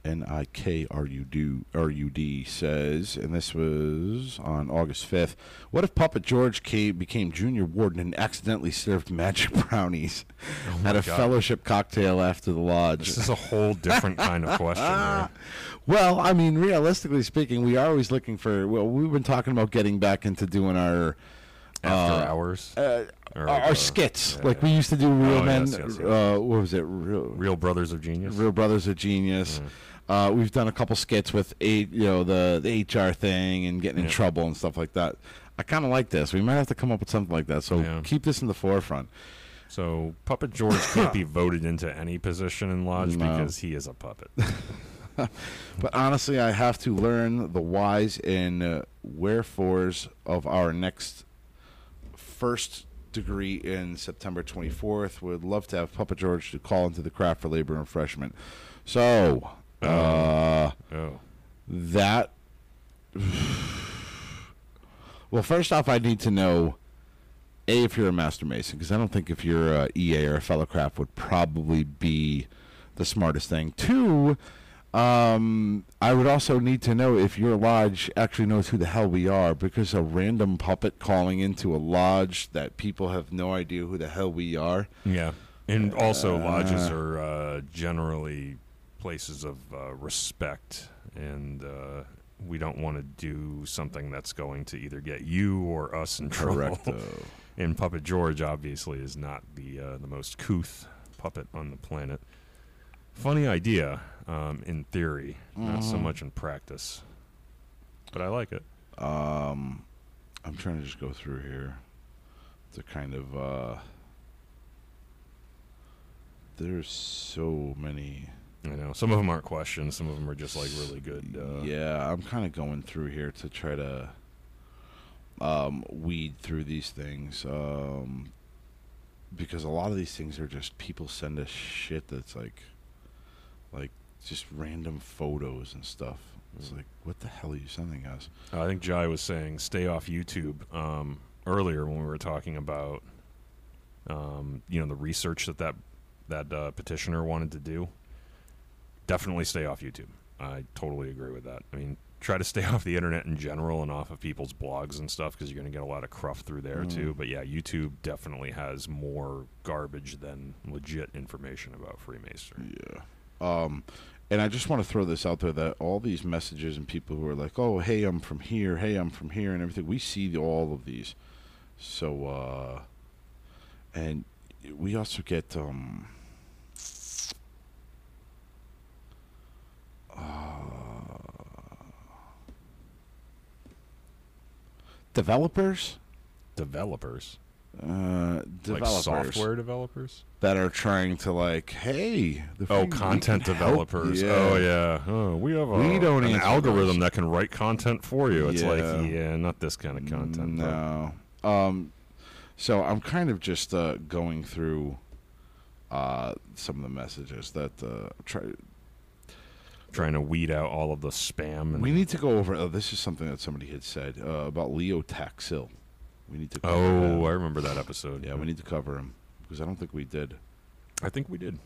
N I K R U D R U D says, and this was on August fifth. What if Puppet George came, became junior warden and accidentally served magic [LAUGHS] brownies at a God. fellowship cocktail after the lodge? This is a whole different kind of question. [LAUGHS] right? Well, I mean, realistically speaking, we are always looking for. Well, we've been talking about getting back into doing our After hours, uh, Or, our, uh, skits, yeah, like we used to do. Real Oh, men. yes, yes, yes. Uh, what was it? Real, Real Brothers of Genius. Real Brothers of Genius. Uh, we've done a couple skits with a, you know the, the HR thing and getting in Yeah. trouble and stuff like that. I kind of like this. We might have to come up with something like that. So Yeah. keep this in the forefront. So Puppet George can't be [LAUGHS] voted into any position in Lodge No. because he is a puppet. [LAUGHS] But honestly, I have to learn the whys and uh, wherefores of our next first degree in September 24th. Would love to have Puppet George to call into the craft for labor and refreshment. So, uh, oh, that. Well, first off, I need to know a if you're a master mason because I don't think if you're a EA or a fellow craft would probably be the smartest thing. Two, Um, I would also need to know if your lodge actually knows who the hell we are, because a random puppet calling into a lodge that people have no idea who the hell we are. Yeah, and also lodges are uh, generally places of uh, respect, and uh, we don't want to do something that's going to either get you or us in trouble. Correcto. [LAUGHS] and Puppet George obviously is not the uh, the most couth puppet on the planet. Funny idea, um, in theory, not so much in practice, but I like it. Um, I'm trying to just go through here to kind of. Uh, there's so many. You know, some of them aren't questions, some of them are just like really good. Uh, yeah, I'm kind of going through here to try to um, weed through these things um, because a lot of these things are just people send us shit that's like, like just random photos and stuff. It's like, what the hell are you sending us? I think Jai was saying stay off YouTube um, earlier when we were talking about, um, you know, the research that that that uh, petitioner wanted to do. Definitely stay off YouTube. I totally agree with that. I mean, try to stay [LAUGHS] off the internet in general and off of people's blogs and stuff because you're going to get a lot of cruff through there too. But yeah, YouTube definitely has more garbage than legit information about Freemasonry. Yeah. Um, and I just want to throw this out there that all these messages and people who are like, "Oh, hey, I'm from here. Hey, I'm from here," and everything. We see all of these. So, uh, and we also get um, developers, Developers, uh, developers like software developers. that are trying to like, hey, the Oh, thing- we content can help- developers. Oh yeah. Oh, we have a, We don't an answer algorithm those. that can write content for you. It's like, Yeah. yeah, not this kind of content. bro. No. Um, so I'm kind of just uh, going through uh, some of the messages that uh, try. Trying to weed out all of the spam. And, We need to go over. Oh, this is something that somebody had said uh, about Leo Taxil. We need to. Cover oh. I remember that episode. yeah, we need to cover him because I don't think we did. I think we did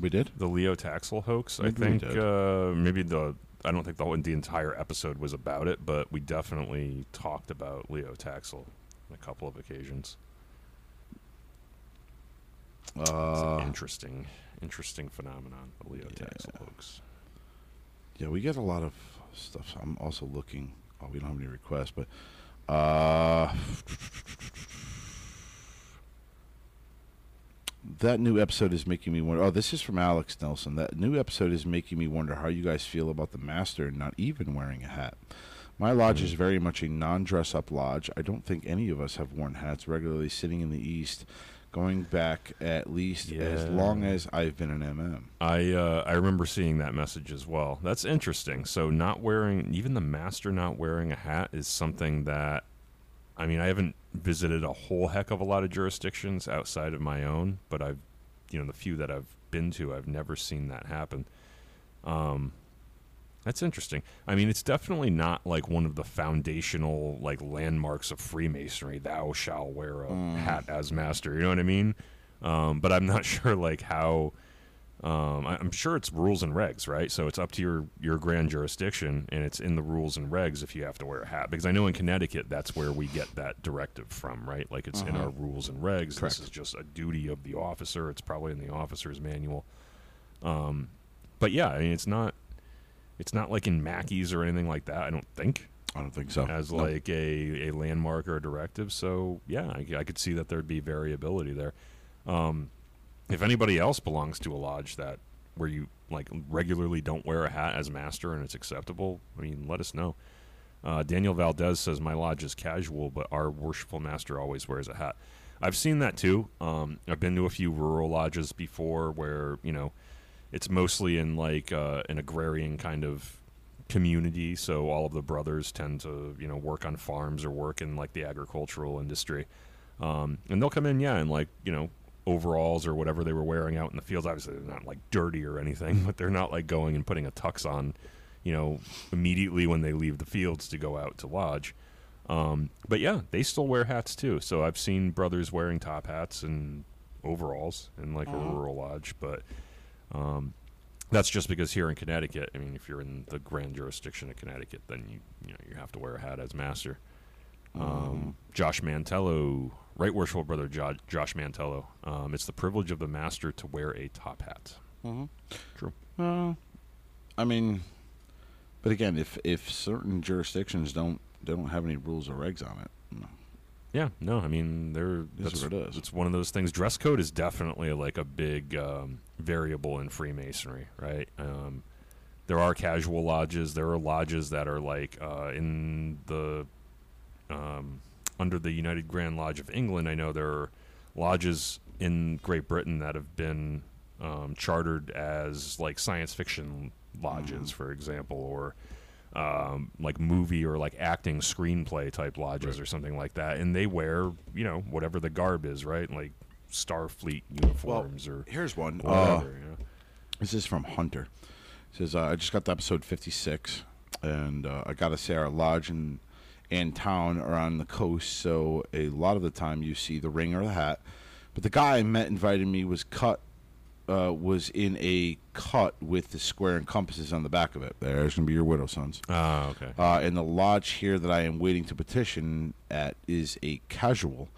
We did. the Leo Taxil hoax. I Maybe we think uh, maybe the. I don't think the, whole- the entire episode was about it, but we definitely talked about Leo Taxil on a couple of occasions. Uh, interesting, interesting phenomenon, the Leo Taxil hoax. Yeah, we get a lot of stuff. I'm also looking. Oh, we don't have any requests, but uh, that new episode is making me wonder. Oh, this is from Alex Nelson. That new episode is making me wonder how you guys feel about the master not even wearing a hat. My lodge is very much a non-dress-up lodge. I don't think any of us have worn hats regularly, sitting in the east, going back at least as long as I've been an MM. I uh, I remember seeing that message as well. That's interesting. So not wearing even the master not wearing a hat is something that I mean I haven't visited a whole heck of a lot of jurisdictions outside of my own, but I've you know the few that I've been to I've never seen that happen. Um that's interesting. I mean, it's definitely not like one of the foundational like landmarks of Freemasonry. Thou shall wear a hat as master. You know what I mean? Um, but I'm not [LAUGHS] sure like how. Um, I- I'm sure it's rules and regs, right? So it's up to your your grand jurisdiction, and it's in the rules and regs if you have to wear a hat. Because I know in Connecticut, that's where we get that directive from, right? Like it's in our rules and regs. Correct. This is just a duty of the officer. It's probably in the officer's manual. Um, but yeah, I mean, it's not it's not like in Mackey's or anything like that. I don't think I don't think so. as Nope. like a, a landmark or a directive. So yeah, I, I could see that there'd be variability there. Um, if anybody else belongs to a lodge that where you like regularly don't wear a hat as master and it's acceptable, I mean, let us know. Uh, Daniel Valdez says my lodge is casual, but our worshipful master always wears a hat. I've seen that too. Um, I've been to a few rural lodges before where you know it's mostly in like uh, an agrarian kind of community. So all of the brothers tend to you know work on farms or work in like the agricultural industry, um, and they'll come in yeah in like you know overalls or whatever they were wearing out in the fields. Obviously they're not like dirty or anything, [LAUGHS] but they're not like going and putting a tux on, you know, immediately when they leave the fields to go out to lodge. Um, but yeah, they still wear hats too. So I've seen brothers wearing top hats and overalls in like a rural lodge. But um, That's just because here in Connecticut, I mean, if you're in the grand jurisdiction of Connecticut, then you you know you have to wear a hat as master. Um, Josh Mantello, right worshipful brother jo- Josh Mantello. Um, it's the privilege of the master to wear a top hat. True. Uh, I mean, but again, if if certain jurisdictions don't don't have any rules or regs on it. Yeah, no, I mean they're that's what it is. It's one of those things. Dress code is definitely like a big um, variable in Freemasonry, right? Um, there are casual lodges. There are lodges that are like uh, in the um, under the United Grand Lodge of England. I know there are lodges in Great Britain that have been um, chartered as like science fiction lodges, for example, or um, like movie or like acting screenplay type lodges or something like that, and they wear you know whatever the garb is, right? Like Starfleet uniforms or here's one. Uh, you know? This is from Hunter. It says uh, I just got to episode fifty six, and uh, I got to say our lodge and and town are on the coast, so a lot of the time you see the ring or the hat. But the guy I met invited me was cut. Uh, was in a cut with the square and compasses on the back of it. There's gonna be your widow sons. Ah, okay. Uh, and the lodge here that I am waiting to petition at is a casual,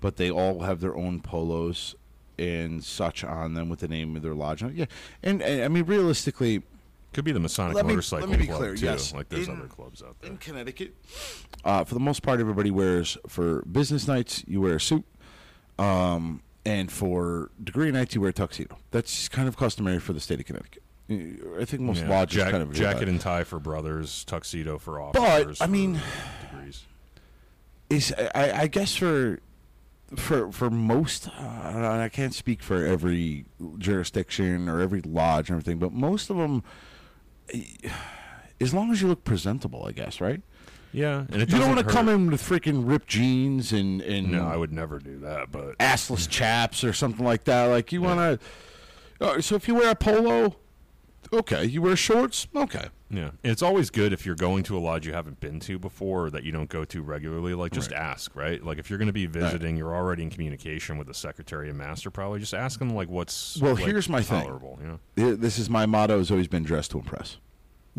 but they all have their own polos and such on them with the name of their lodge. on it. Yeah, and, and I mean realistically, Could be the Masonic let me- Motorcycle let me be Club clear, too. yes. Like there's In- other clubs out there. in Connecticut, uh, for the most part, everybody wears for business nights. You wear a suit, um, and for degree nights, you wear tuxedo. That's kind of customary for the state of Connecticut. I think most Yeah, lodges jack- kind of jacket that. and tie for brothers, tuxedo for officers. But I mean- degrees. is I, I guess for for for most uh, I can't speak for every jurisdiction or every lodge and everything, but most of them, as long as you look presentable, I guess, right? Yeah, and it You don't want want to come in with freaking ripped jeans and and No, I would never do that. But assless chaps or something like that. Like you want to. Uh, so if you wear a polo, okay. You wear shorts, okay. Yeah, and it's always good if you're going to a lodge you haven't been to before or that you don't go to regularly. Like, just Right. ask, right? Like, if you're going to be visiting, you're already in communication with the secretary and master. Probably just ask them like what's Well, like, here's my thing. tolerable. You know? This is my motto. Has always been dress to impress.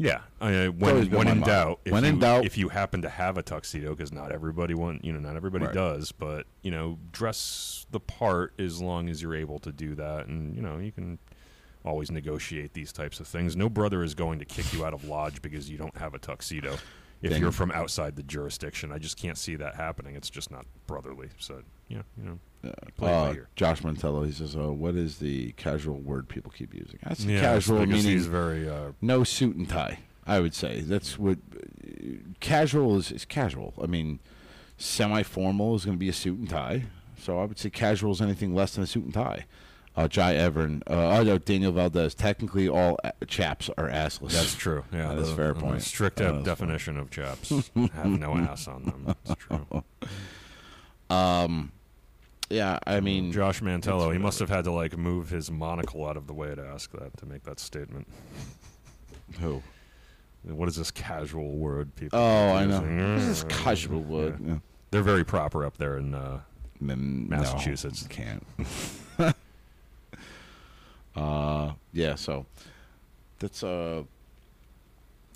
Yeah, I, when when in doubt, if When you, in doubt- if you happen to have a tuxedo, because not everybody want, you know, not everybody Right. does, but you know, dress the part as long as you're able to do that, and you know, you can always negotiate these types of things. No brother is going to kick you out of lodge because you don't have a tuxedo. If you're from outside the jurisdiction, I just can't see that happening. It's just not brotherly. So, yeah, you know, you play it by Uh. Josh Montello, he says, uh, "What is the casual word people keep using?" That's Yeah, casual meaning he's very uh, no suit and tie. I would say that's what uh, casual is. Is casual. I mean, semi-formal is going to be a suit and tie. So I would say casual is anything less than a suit and tie. Uh, Jai Evern, uh, no, Daniel Valdez. Technically, all chaps are assless. That's true. Yeah, That's the- a fair the point. Strict definition of chaps [LAUGHS] have no ass on them. That's true. [LAUGHS] Um, yeah, I mean, Josh Mantello, he must have had to like move his monocle out of the way to ask that to make that statement. [LAUGHS] who? What is this casual word people? Oh, I know. This is casual word. Yeah. Yeah. They're very proper up there in uh, Mm, no, Massachusetts. can't. Uh, yeah. So that's uh,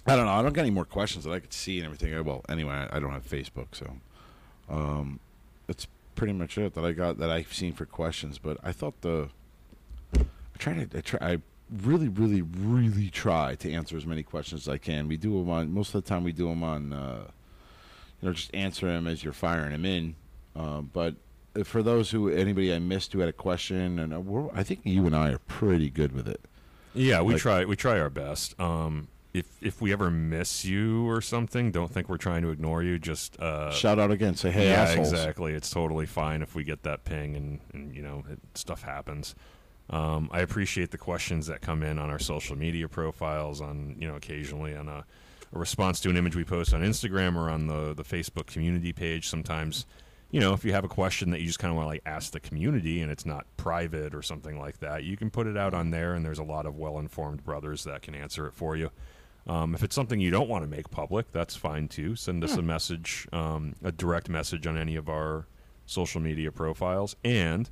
I don't know. I don't get any more questions that I could see and everything. Well, anyway, I, I don't have Facebook, so um, that's pretty much it that I got that I've seen for questions. But I thought the I try to I try I really really really try to answer as many questions as I can. We do them on most of the time. We do them on. Uh, you know, just answer them as you're firing them in. Um, but for those who anybody I missed who had a question, and uh, we're, I think you and I are pretty good with it. Yeah, we Like- try we try our best. Um, if if we ever miss you or something, don't think we're trying to ignore you. Just uh, Shout out again, say hey yeah, assholes. exactly. It's totally fine if we get that ping and, and you know it, stuff happens. Um, I appreciate the questions that come in on our social media profiles, on you know occasionally on a, a response to an image we post on Instagram or on the the Facebook community page. Sometimes, you know, if you have a question that you just kind of want to like ask the community and it's not private or something like that, you can put it out on there, and there's a lot of well informed brothers that can answer it for you. Um, if it's something you don't want to make public, that's fine too. Send us a message, um, a direct message on any of our social media profiles. And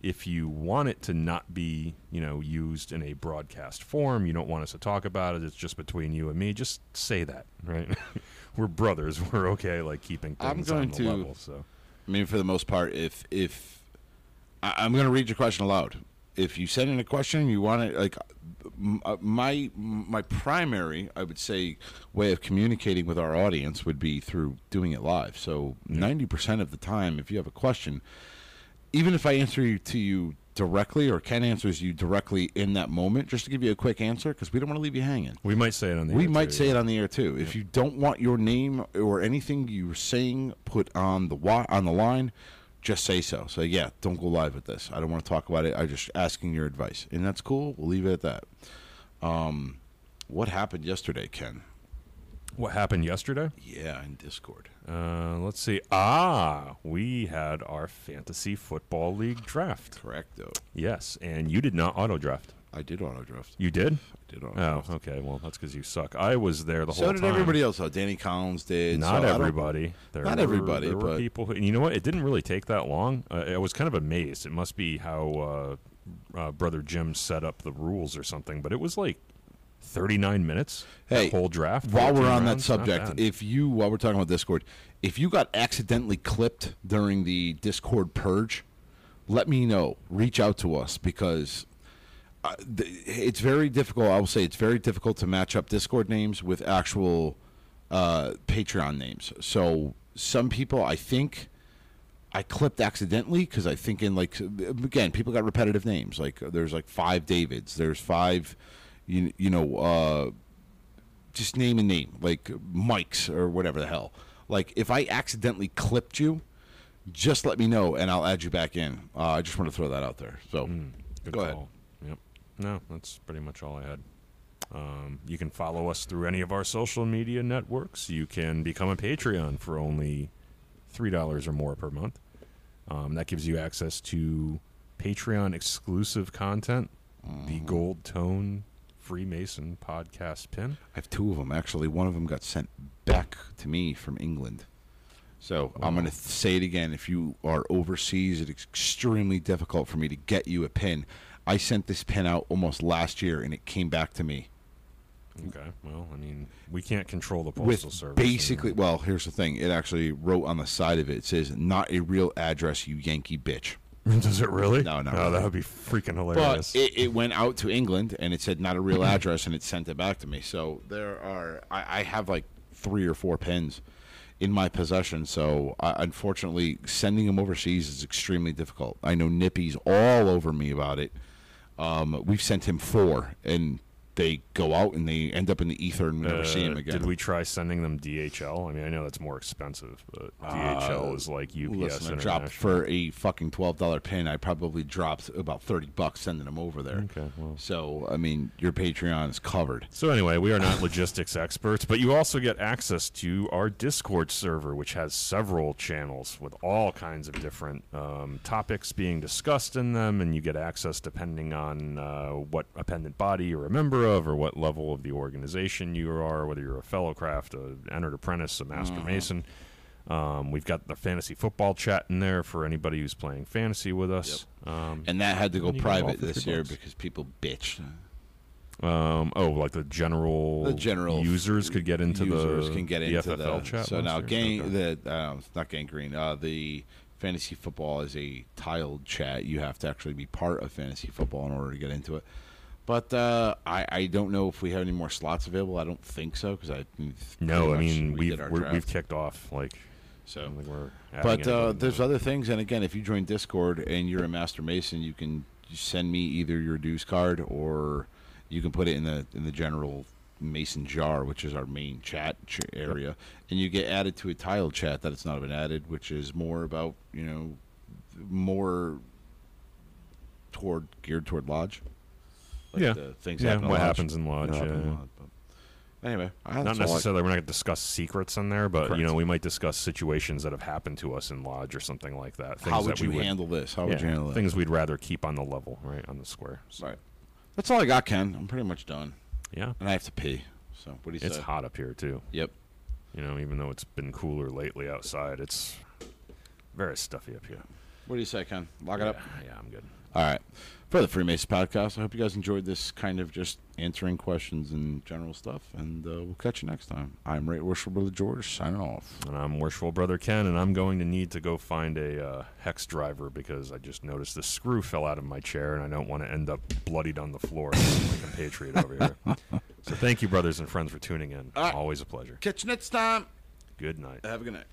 if you want it to not be, you know, used in a broadcast form, you don't want us to talk about it. It's just between you and me. Just say that, right? [LAUGHS] We're brothers. We're okay, like keeping I'm things going on the to- level. So I mean, for the most part, if if I, I'm going to read your question aloud. If you send in a question, you want it like uh, my my primary, I would say, way of communicating with our audience would be through doing it live. So ninety percent of the time, if you have a question, even if I answer you to you directly or Ken answers you directly in that moment, just to give you a quick answer, because we don't want to leave you hanging. we might say it on the We air, might too, say yeah. it on the air too. If you don't want your name or anything you're saying put on the wa- on the line, just say so. So yeah, don't go live with this. I don't want to talk about it. I'm just asking your advice, and that's cool. We'll leave it at that. Um, what happened yesterday, Ken? What happened yesterday? Yeah, in Discord. Uh, let's see. Ah, we had our fantasy football league draft. Correct though. Yes, and you did not auto draft. I did auto draft. You did? I did auto Oh, okay. Well, that's because you suck. I was there the whole time. So did everybody else though. Danny Collins did. Not so everybody. There Not were- everybody, There were but- people who. And you know what? It didn't really take that long. Uh, I was kind of amazed. It must be how uh, uh, brother Jim set up the rules or something. But it was like thirty-nine minutes. Hey, that whole draft. While we're on that rounds, not subject, if you while we're talking about Discord, if you got accidentally clipped during the Discord purge, let me know. Reach out to us because uh, th- it's very difficult. I will say it's very difficult to match up Discord names with actual uh, Patreon names. So some people, I think. I clipped accidentally because I think in like again people got repetitive names like there's like five Davids there's five you you know uh, just name a name like Mike's or whatever the hell. Like if I accidentally clipped you, just let me know and I'll add you back in. Uh, I just want to throw that out there. So Good go ahead. Yep. No, that's pretty much all I had. Um, you can follow us through any of our social media networks. You can become a Patreon for only three dollars or more per month. Um, that gives you access to Patreon exclusive content, the Mm-hmm. Gold Tone Freemason podcast pin. I have two of them actually. One of them got sent back to me from England. So I'm going to say it again. If you are overseas, it's extremely difficult for me to get you a pin. I sent this pin out almost last year, and it came back to me Okay. Well, I mean, we can't control the postal with service. basically. Well, here's the thing. It actually wrote on the side of it. It says, "Not a real address, you Yankee bitch." [LAUGHS] Does it really? No, no. Oh, that would be freaking hilarious. But it, it went out to England and it said not a real [CLEARS THROAT] address and it sent it back to me. So there are, I, I have like three or four pins in my possession. So uh, unfortunately, sending them overseas is extremely difficult. I know Nippy's all over me about it. Um, we've sent him four and they go out and they end up in the ether and we never see him Uh, again. Did we try sending them DHL? I mean, I know that's more expensive, but DHL is like UPS Uh, Listen, I dropped for a fucking twelve dollar pin. I probably dropped about thirty bucks sending them over there. Okay, well. So I mean, your Patreon is covered. So anyway, we are not [LAUGHS] logistics experts, but you also get access to our Discord server, which has several channels with all kinds of different um, topics being discussed in them, and you get access depending on uh, what appendant body you're a member of, or what level of the organization you are, whether you're a fellow craft, a entered apprentice, a master mason. Um, we've got the fantasy football chat in there for anybody who's playing fantasy with us. Um, And that had to go And you get them all private this year bucks. because people bitched. Um, oh, like the general The general users could get into users the can get the into FFL the chat. So now, last gang year? the uh, not gangrene. Uh, the fantasy football is a tiled chat. You have to actually be part of fantasy football in order to get into it. But uh, I, I don't know if we have any more slots available. I don't think so because I no, I mean we we're, draft. we've kicked off like so. But uh, there's other things, and again, if you join Discord and you're a Master Mason, you can send me either your dues card or you can put it in the in the general Mason jar, which is our main chat ch- area, and you get added to a tile chat that it's not been added, which is more about you know more toward geared toward lodge. Like Yeah. the things Yeah, happen what happens in Lodge, What happen in yeah. Lodge, Anyway, I- Not that's all I- necessarily. We're not going to discuss secrets in there, but you know, we might discuss situations that have happened to us in Lodge or something like that. Things How would that you we would, handle this? How would yeah, you handle that? things we'd rather keep on the level, right, on the square. So, Right. That's all I got, Ken. I'm pretty much done, Yeah, and I have to pee. So what do you it's say? It's hot up here too. Yep. You know, even though it's been cooler lately outside, it's very stuffy up here. What do you say, Ken? Lock it up. Yeah, I'm good. All right. For the Freemason podcast, I hope you guys enjoyed this kind of just answering questions and general stuff. And uh, we'll catch you next time. I'm Right Worshipful Brother George, signing off. And I'm worshipful brother Ken, and I'm going to need to go find a uh, hex driver because I just noticed the screw fell out of my chair, and I don't want to end up bloodied on the floor [LAUGHS] like a patriot over here. [LAUGHS] So thank you, brothers and friends, for tuning in. All right. Always a pleasure. Catch you next time. Good night. Have a good night.